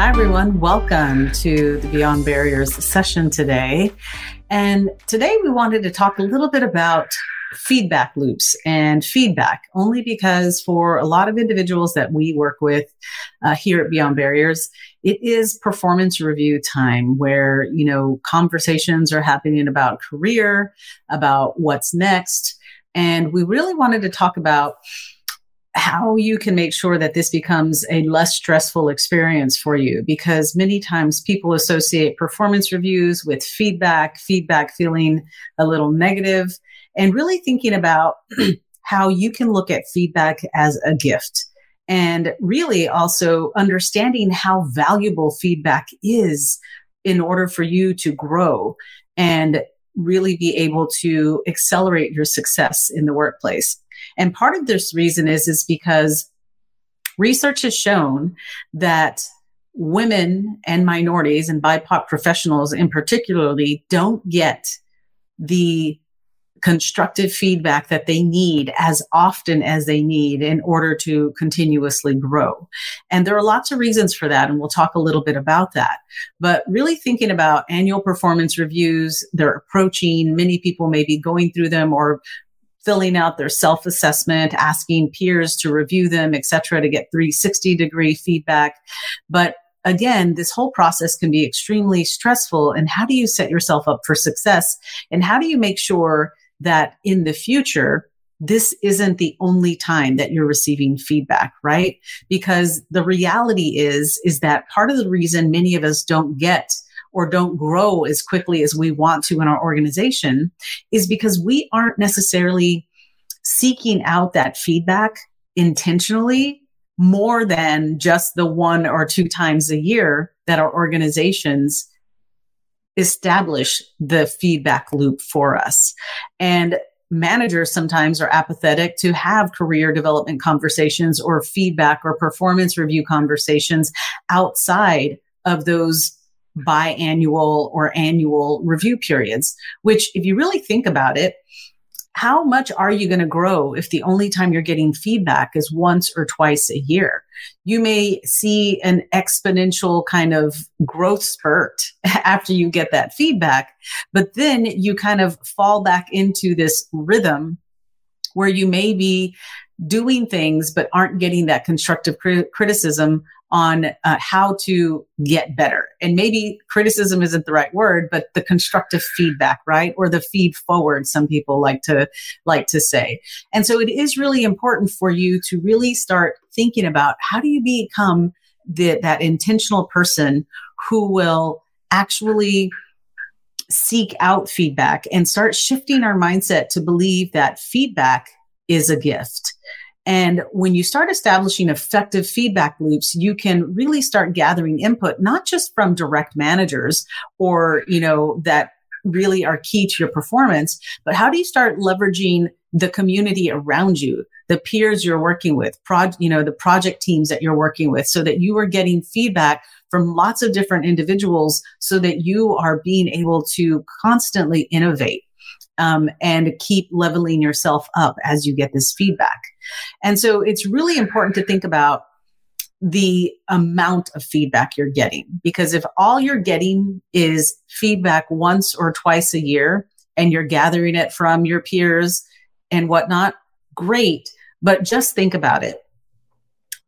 Hi, everyone. Welcome to the Beyond Barriers session today. And today we wanted to talk a little bit about feedback loops and feedback, only because for a lot of individuals that we work with uh, here at Beyond Barriers, it is performance review time where, you know, conversations are happening about career, about what's next. And we really wanted to talk about how you can make sure that this becomes a less stressful experience for you because many times people associate performance reviews with feedback, feedback feeling a little negative and really thinking about how you can look at feedback as a gift and really also understanding how valuable feedback is in order for you to grow and really be able to accelerate your success in the workplace. And part of this reason is is because research has shown that women and minorities and BIPOC professionals in particularly don't get the constructive feedback that they need as often as they need in order to continuously grow. And there are lots of reasons for that. And we'll talk a little bit about that. But really thinking about annual performance reviews, they're approaching, many people may be going through them or filling out their self-assessment asking peers to review them et cetera to get 360 degree feedback but again, this whole process can be extremely stressful. And how do you set yourself up for success? And how do you make sure that in the future, this isn't the only time that you're receiving feedback, right? Because the reality is, is that part of the reason many of us don't get or don't grow as quickly as we want to in our organization is because we aren't necessarily seeking out that feedback intentionally more than just the one or two times a year that our organizations establish the feedback loop for us. And managers sometimes are apathetic to have career development conversations or feedback or performance review conversations outside of those biannual or annual review periods, which if you really think about it, how much are you going to grow if the only time you're getting feedback is once or twice a year? You may see an exponential kind of growth spurt after you get that feedback, but then you kind of fall back into this rhythm where you may be doing things but aren't getting that constructive criticism on uh, how to get better. And maybe criticism isn't the right word, but the constructive feedback, right? Or the feed forward, some people like to, like to say. And so it is really important for you to really start thinking about how do you become the, that intentional person who will actually seek out feedback and start shifting our mindset to believe that feedback is a gift and when you start establishing effective feedback loops, you can really start gathering input, not just from direct managers or, you know, that really are key to your performance, but how do you start leveraging the community around you, the peers you're working with, you know, the project teams that you're working with so that you are getting feedback from lots of different individuals so that you are being able to constantly innovate um, and keep leveling yourself up as you get this feedback. And so it's really important to think about the amount of feedback you're getting because if all you're getting is feedback once or twice a year and you're gathering it from your peers and whatnot, great. But just think about it.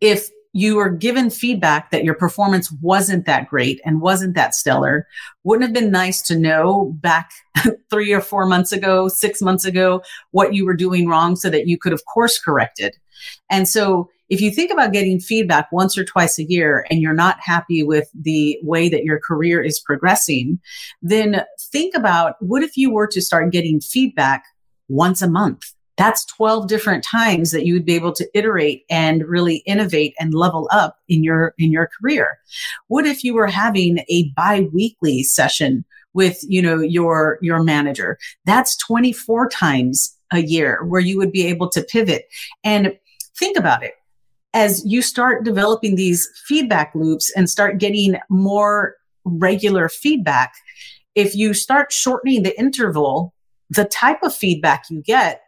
If you were given feedback that your performance wasn't that great and wasn't that stellar, wouldn't have been nice to know back three or four months ago, six months ago, what you were doing wrong so that you could of course corrected. And so if you think about getting feedback once or twice a year and you're not happy with the way that your career is progressing, then think about what if you were to start getting feedback once a month? That's 12 different times that you would be able to iterate and really innovate and level up in your in your career. What if you were having a bi-weekly session with, you know, your your manager? That's 24 times a year where you would be able to pivot. And think about it. As you start developing these feedback loops and start getting more regular feedback, if you start shortening the interval, the type of feedback you get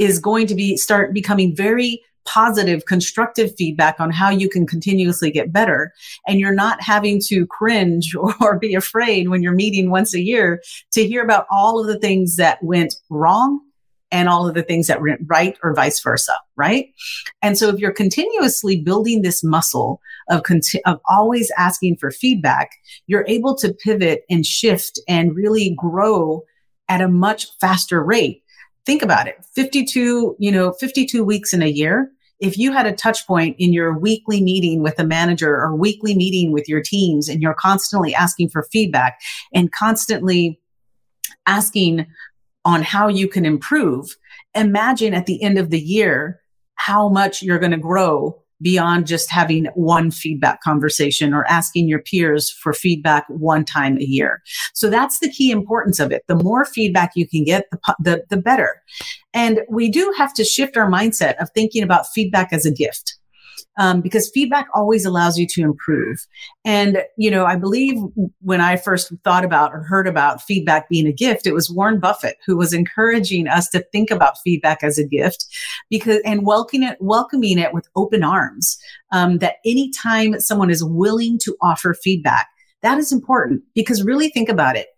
is going to be start becoming very positive, constructive feedback on how you can continuously get better. And you're not having to cringe or be afraid when you're meeting once a year to hear about all of the things that went wrong and all of the things that went right or vice versa, right? And so if you're continuously building this muscle of, conti- of always asking for feedback, you're able to pivot and shift and really grow at a much faster rate think about it. 52 you know 52 weeks in a year. If you had a touch point in your weekly meeting with a manager or weekly meeting with your teams and you're constantly asking for feedback and constantly asking on how you can improve imagine at the end of the year how much you're going to grow beyond just having one feedback conversation or asking your peers for feedback one time a year. So that's the key importance of it. The more feedback you can get, the, the, the better. And we do have to shift our mindset of thinking about feedback as a gift um, because feedback always allows you to improve. And, you know, I believe when I first thought about or heard about feedback being a gift, it was Warren Buffett who was encouraging us to think about feedback as a gift because, and welcoming it, welcoming it with open arms. Um, that anytime someone is willing to offer feedback, that is important because really think about it.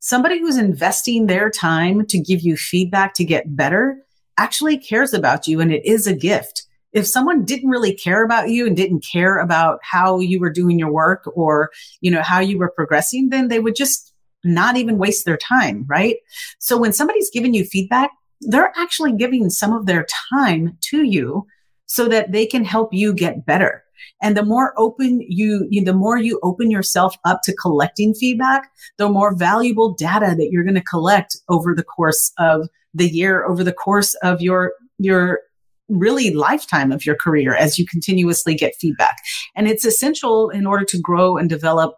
Somebody who's investing their time to give you feedback to get better actually cares about you and it is a gift if someone didn't really care about you and didn't care about how you were doing your work or you know how you were progressing then they would just not even waste their time right? So when somebody's giving you feedback they're actually giving some of their time to you so that they can help you get better. And the more open you, you the more you open yourself up to collecting feedback the more valuable data that you're going to collect over the course of the year over the course of your your really lifetime of your career as you continuously get feedback. And it's essential in order to grow and develop.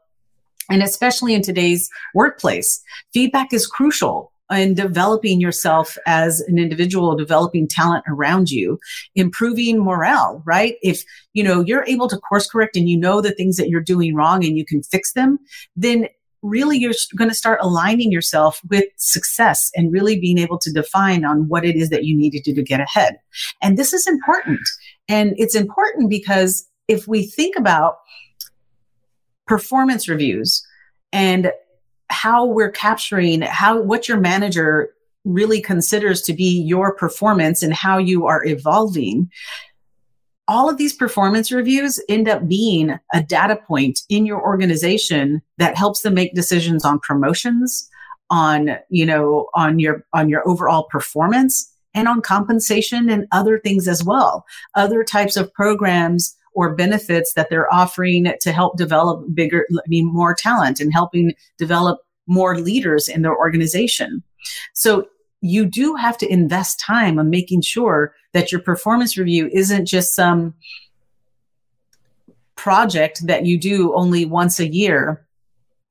And especially in today's workplace, feedback is crucial in developing yourself as an individual, developing talent around you, improving morale, right? If, you know, you're able to course correct and you know the things that you're doing wrong and you can fix them, then really you're going to start aligning yourself with success and really being able to define on what it is that you need to do to get ahead. And this is important. And it's important because if we think about performance reviews and how we're capturing how what your manager really considers to be your performance and how you are evolving all of these performance reviews end up being a data point in your organization that helps them make decisions on promotions on you know on your on your overall performance and on compensation and other things as well. Other types of programs or benefits that they're offering to help develop bigger i mean more talent and helping develop more leaders in their organization. So you do have to invest time on making sure that your performance review isn't just some project that you do only once a year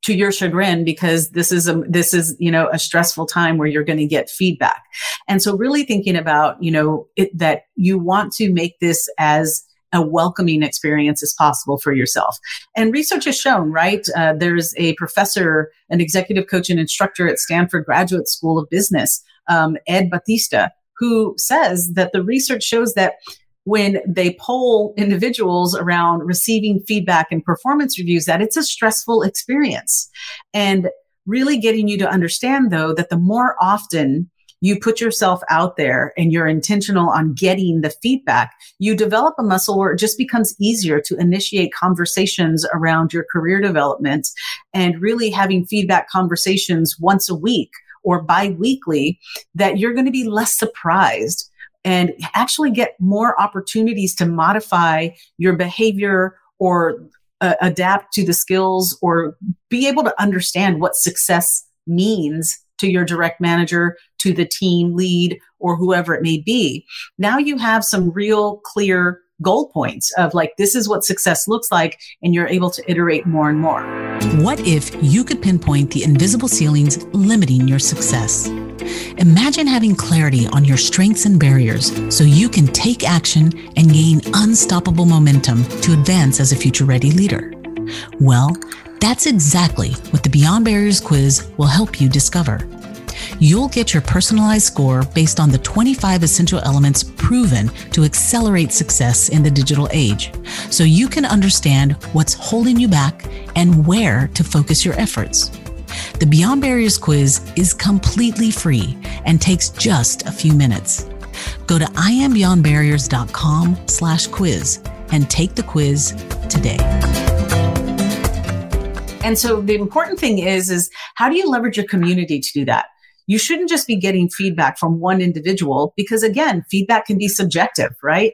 to your chagrin because this is a this is you know a stressful time where you're going to get feedback and so really thinking about you know it, that you want to make this as a welcoming experience as possible for yourself. And research has shown, right? Uh, there's a professor, an executive coach and instructor at Stanford Graduate School of Business um, Ed Batista, who says that the research shows that when they poll individuals around receiving feedback and performance reviews, that it's a stressful experience. And really getting you to understand, though, that the more often you put yourself out there and you're intentional on getting the feedback, you develop a muscle where it just becomes easier to initiate conversations around your career development and really having feedback conversations once a week or biweekly that you're going to be less surprised and actually get more opportunities to modify your behavior or uh, adapt to the skills or be able to understand what success means to your direct manager, to the team lead or whoever it may be. Now you have some real clear goal points of like, this is what success looks like. And you're able to iterate more and more. What if you could pinpoint the invisible ceilings limiting your success? Imagine having clarity on your strengths and barriers so you can take action and gain unstoppable momentum to advance as a future ready leader. Well, that's exactly what the Beyond Barriers quiz will help you discover. You'll get your personalized score based on the 25 essential elements proven to accelerate success in the digital age, so you can understand what's holding you back and where to focus your efforts. The Beyond Barriers quiz is completely free and takes just a few minutes. Go to iambeyondbarriers.com slash quiz and take the quiz today. And so the important thing is, is how do you leverage your community to do that? You shouldn't just be getting feedback from one individual because again, feedback can be subjective, right?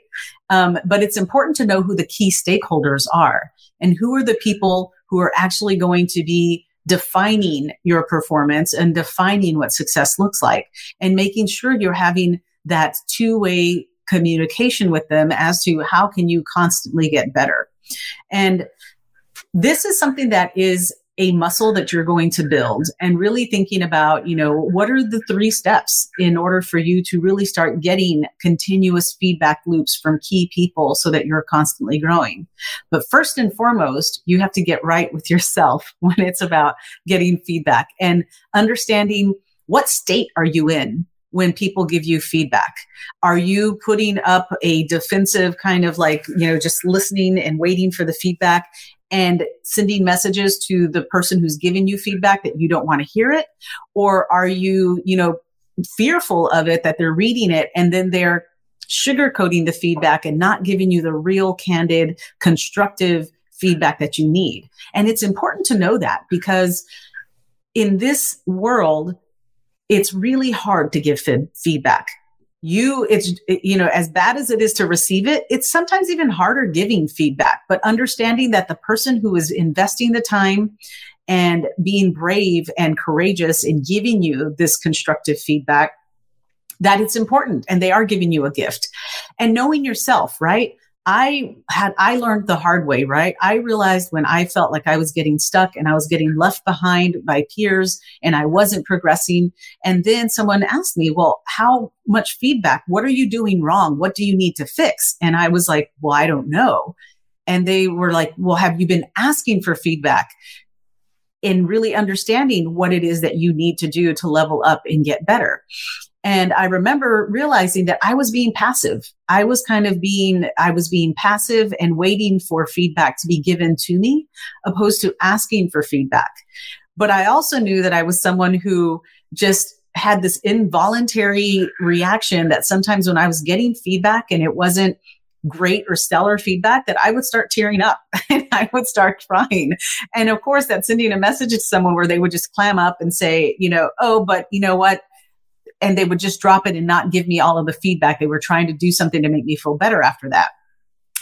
Um, but it's important to know who the key stakeholders are and who are the people who are actually going to be defining your performance and defining what success looks like and making sure you're having that two way communication with them as to how can you constantly get better. And this is something that is a muscle that you're going to build and really thinking about, you know, what are the three steps in order for you to really start getting continuous feedback loops from key people so that you're constantly growing. But first and foremost, you have to get right with yourself when it's about getting feedback and understanding what state are you in? When people give you feedback? Are you putting up a defensive kind of like, you know, just listening and waiting for the feedback and sending messages to the person who's giving you feedback that you don't want to hear it? Or are you, you know, fearful of it that they're reading it and then they're sugarcoating the feedback and not giving you the real candid, constructive feedback that you need? And it's important to know that because in this world, it's really hard to give feedback. You it's you know as bad as it is to receive it it's sometimes even harder giving feedback but understanding that the person who is investing the time and being brave and courageous in giving you this constructive feedback that it's important and they are giving you a gift. And knowing yourself right I had, I learned the hard way, right? I realized when I felt like I was getting stuck and I was getting left behind by peers and I wasn't progressing. And then someone asked me, well, how much feedback? What are you doing wrong? What do you need to fix? And I was like, well, I don't know. And they were like, well, have you been asking for feedback? In really understanding what it is that you need to do to level up and get better. And I remember realizing that I was being passive. I was kind of being, I was being passive and waiting for feedback to be given to me opposed to asking for feedback. But I also knew that I was someone who just had this involuntary reaction that sometimes when I was getting feedback and it wasn't great or stellar feedback that I would start tearing up and I would start crying. And of course, that's sending a message to someone where they would just clam up and say, you know, oh, but you know what? And they would just drop it and not give me all of the feedback. They were trying to do something to make me feel better after that.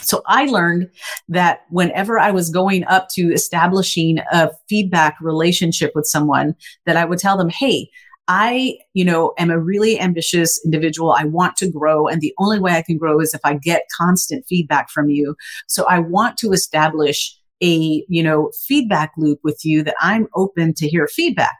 So I learned that whenever I was going up to establishing a feedback relationship with someone, that I would tell them, Hey, I, you know, am a really ambitious individual. I want to grow. And the only way I can grow is if I get constant feedback from you. So I want to establish a, you know, feedback loop with you that I'm open to hear feedback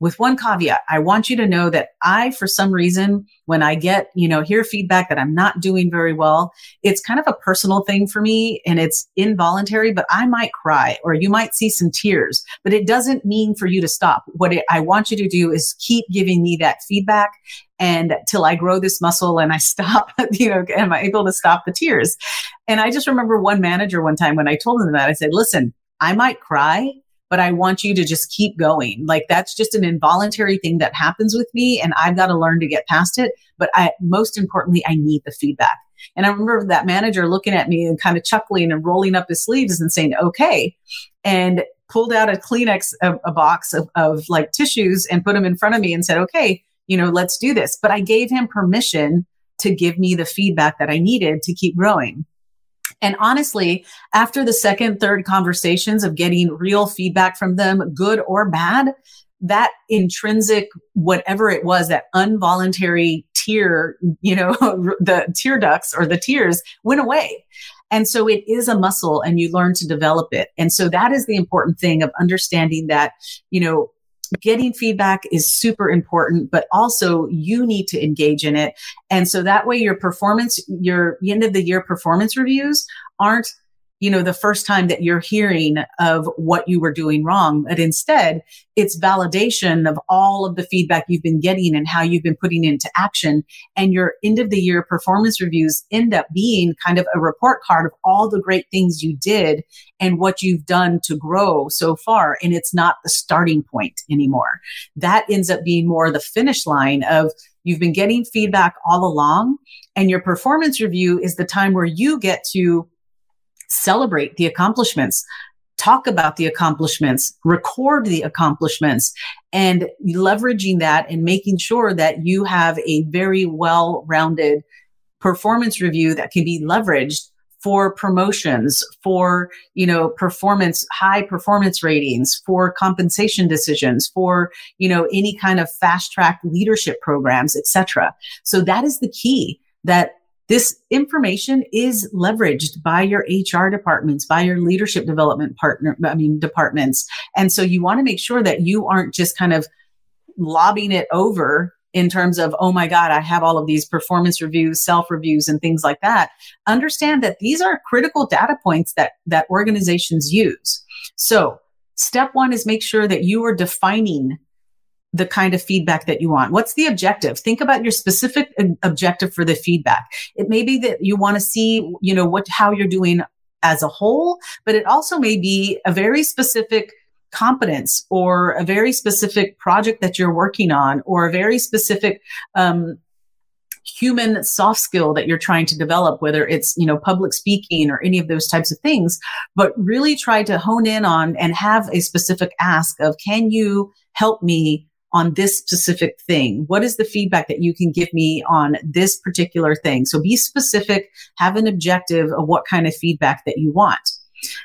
with one caveat. I want you to know that I, for some reason, when I get, you know, hear feedback that I'm not doing very well, it's kind of a personal thing for me and it's involuntary, but I might cry or you might see some tears, but it doesn't mean for you to stop. What it, I want you to do is keep giving me that feedback and till I grow this muscle and I stop, you know, am I able to stop the tears? And I just remember one manager one time when I told him that, I said, listen, I might cry, but I want you to just keep going. Like that's just an involuntary thing that happens with me and I've got to learn to get past it. But I, most importantly, I need the feedback. And I remember that manager looking at me and kind of chuckling and rolling up his sleeves and saying, okay. And pulled out a Kleenex, a, a box of, of like tissues and put them in front of me and said, okay, you know, let's do this. But I gave him permission to give me the feedback that I needed to keep growing. And honestly, after the second, third conversations of getting real feedback from them, good or bad, that intrinsic, whatever it was, that involuntary tear, you know, the tear ducts or the tears went away. And so it is a muscle and you learn to develop it. And so that is the important thing of understanding that, you know, getting feedback is super important, but also you need to engage in it. And so that way your performance, your end of the year performance reviews aren't you know, the first time that you're hearing of what you were doing wrong, but instead it's validation of all of the feedback you've been getting and how you've been putting into action. And your end of the year performance reviews end up being kind of a report card of all the great things you did and what you've done to grow so far. And it's not the starting point anymore. That ends up being more the finish line of you've been getting feedback all along and your performance review is the time where you get to celebrate the accomplishments, talk about the accomplishments, record the accomplishments, and leveraging that and making sure that you have a very well rounded performance review that can be leveraged for promotions for you know performance high performance ratings for compensation decisions for you know any kind of fast track leadership programs etc so that is the key that this information is leveraged by your HR departments, by your leadership development partner, I mean, departments. And so you want to make sure that you aren't just kind of lobbing it over in terms of, oh my God, I have all of these performance reviews, self reviews and things like that. Understand that these are critical data points that, that organizations use. So step one is make sure that you are defining the kind of feedback that you want. What's the objective? Think about your specific uh, objective for the feedback. It may be that you want to see, you know, what, how you're doing as a whole, but it also may be a very specific competence or a very specific project that you're working on or a very specific, um, human soft skill that you're trying to develop, whether it's, you know, public speaking or any of those types of things, but really try to hone in on and have a specific ask of, can you help me on this specific thing? What is the feedback that you can give me on this particular thing? So be specific, have an objective of what kind of feedback that you want.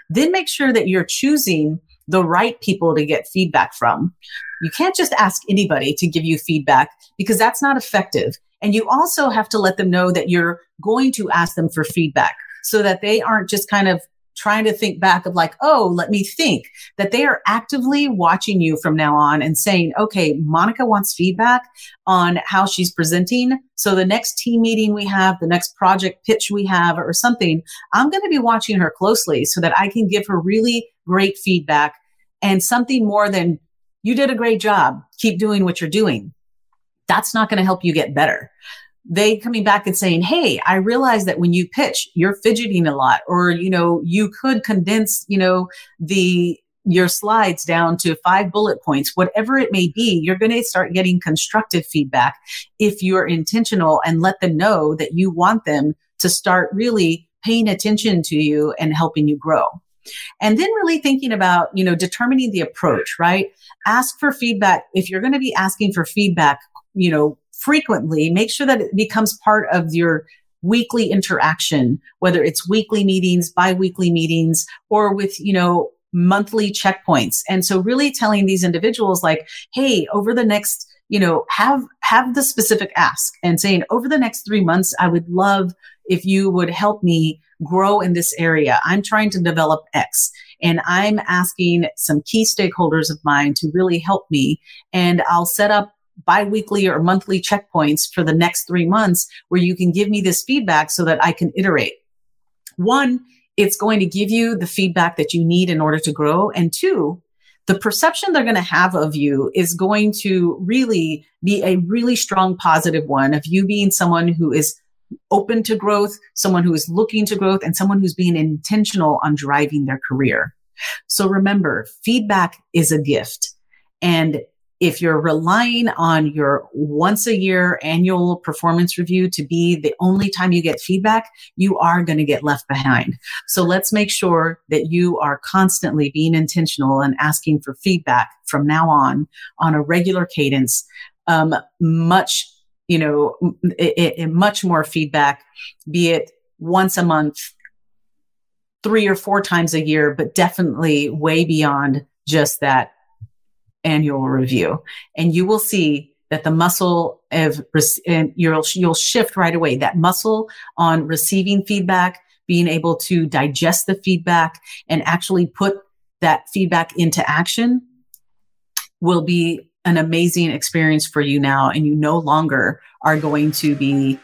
Then make sure that you're choosing the right people to get feedback from. You can't just ask anybody to give you feedback because that's not effective. And you also have to let them know that you're going to ask them for feedback so that they aren't just kind of trying to think back of like, oh, let me think that they are actively watching you from now on and saying, okay, Monica wants feedback on how she's presenting. So the next team meeting we have, the next project pitch we have or something, I'm going to be watching her closely so that I can give her really great feedback and something more than you did a great job. Keep doing what you're doing. That's not going to help you get better they coming back and saying, Hey, I realize that when you pitch, you're fidgeting a lot, or, you know, you could condense, you know, the, your slides down to five bullet points, whatever it may be, you're going to start getting constructive feedback if you're intentional and let them know that you want them to start really paying attention to you and helping you grow. And then really thinking about, you know, determining the approach, right? Ask for feedback. If you're going to be asking for feedback, you know, frequently, make sure that it becomes part of your weekly interaction, whether it's weekly meetings, bi-weekly meetings, or with, you know, monthly checkpoints. And so really telling these individuals like, Hey, over the next, you know, have, have the specific ask and saying over the next three months, I would love if you would help me grow in this area. I'm trying to develop X and I'm asking some key stakeholders of mine to really help me. And I'll set up biweekly or monthly checkpoints for the next three months where you can give me this feedback so that I can iterate. One, it's going to give you the feedback that you need in order to grow. And two, the perception they're going to have of you is going to really be a really strong positive one of you being someone who is open to growth, someone who is looking to growth, and someone who's being intentional on driving their career. So remember, feedback is a gift. And if you're relying on your once a year annual performance review to be the only time you get feedback, you are going to get left behind. So let's make sure that you are constantly being intentional and asking for feedback from now on on a regular cadence. Um, much, you know, it, it, much more feedback, be it once a month, three or four times a year, but definitely way beyond just that annual review. And you will see that the muscle of and you'll you'll shift right away. That muscle on receiving feedback being able to digest the feedback and actually put that feedback into action will be an amazing experience for you now. And you no longer are going to be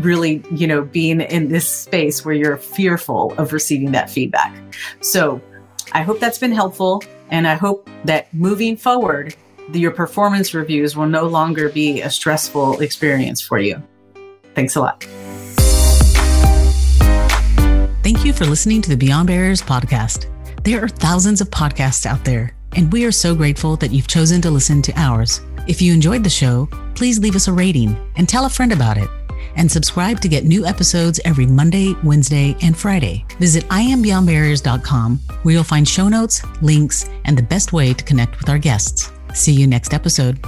really you know being in this space where you're fearful of receiving that feedback. So i hope that's been helpful and i hope that moving forward your performance reviews will no longer be a stressful experience for you. Thanks a lot. Thank you for listening to the beyond barriers podcast. There are thousands of podcasts out there and we are so grateful that you've chosen to listen to ours. If you enjoyed the show please leave us a rating and tell a friend about it and subscribe to get new episodes every Monday, Wednesday, and Friday. Visit iambeyondbarriers.com where you'll find show notes, links, and the best way to connect with our guests. See you next episode.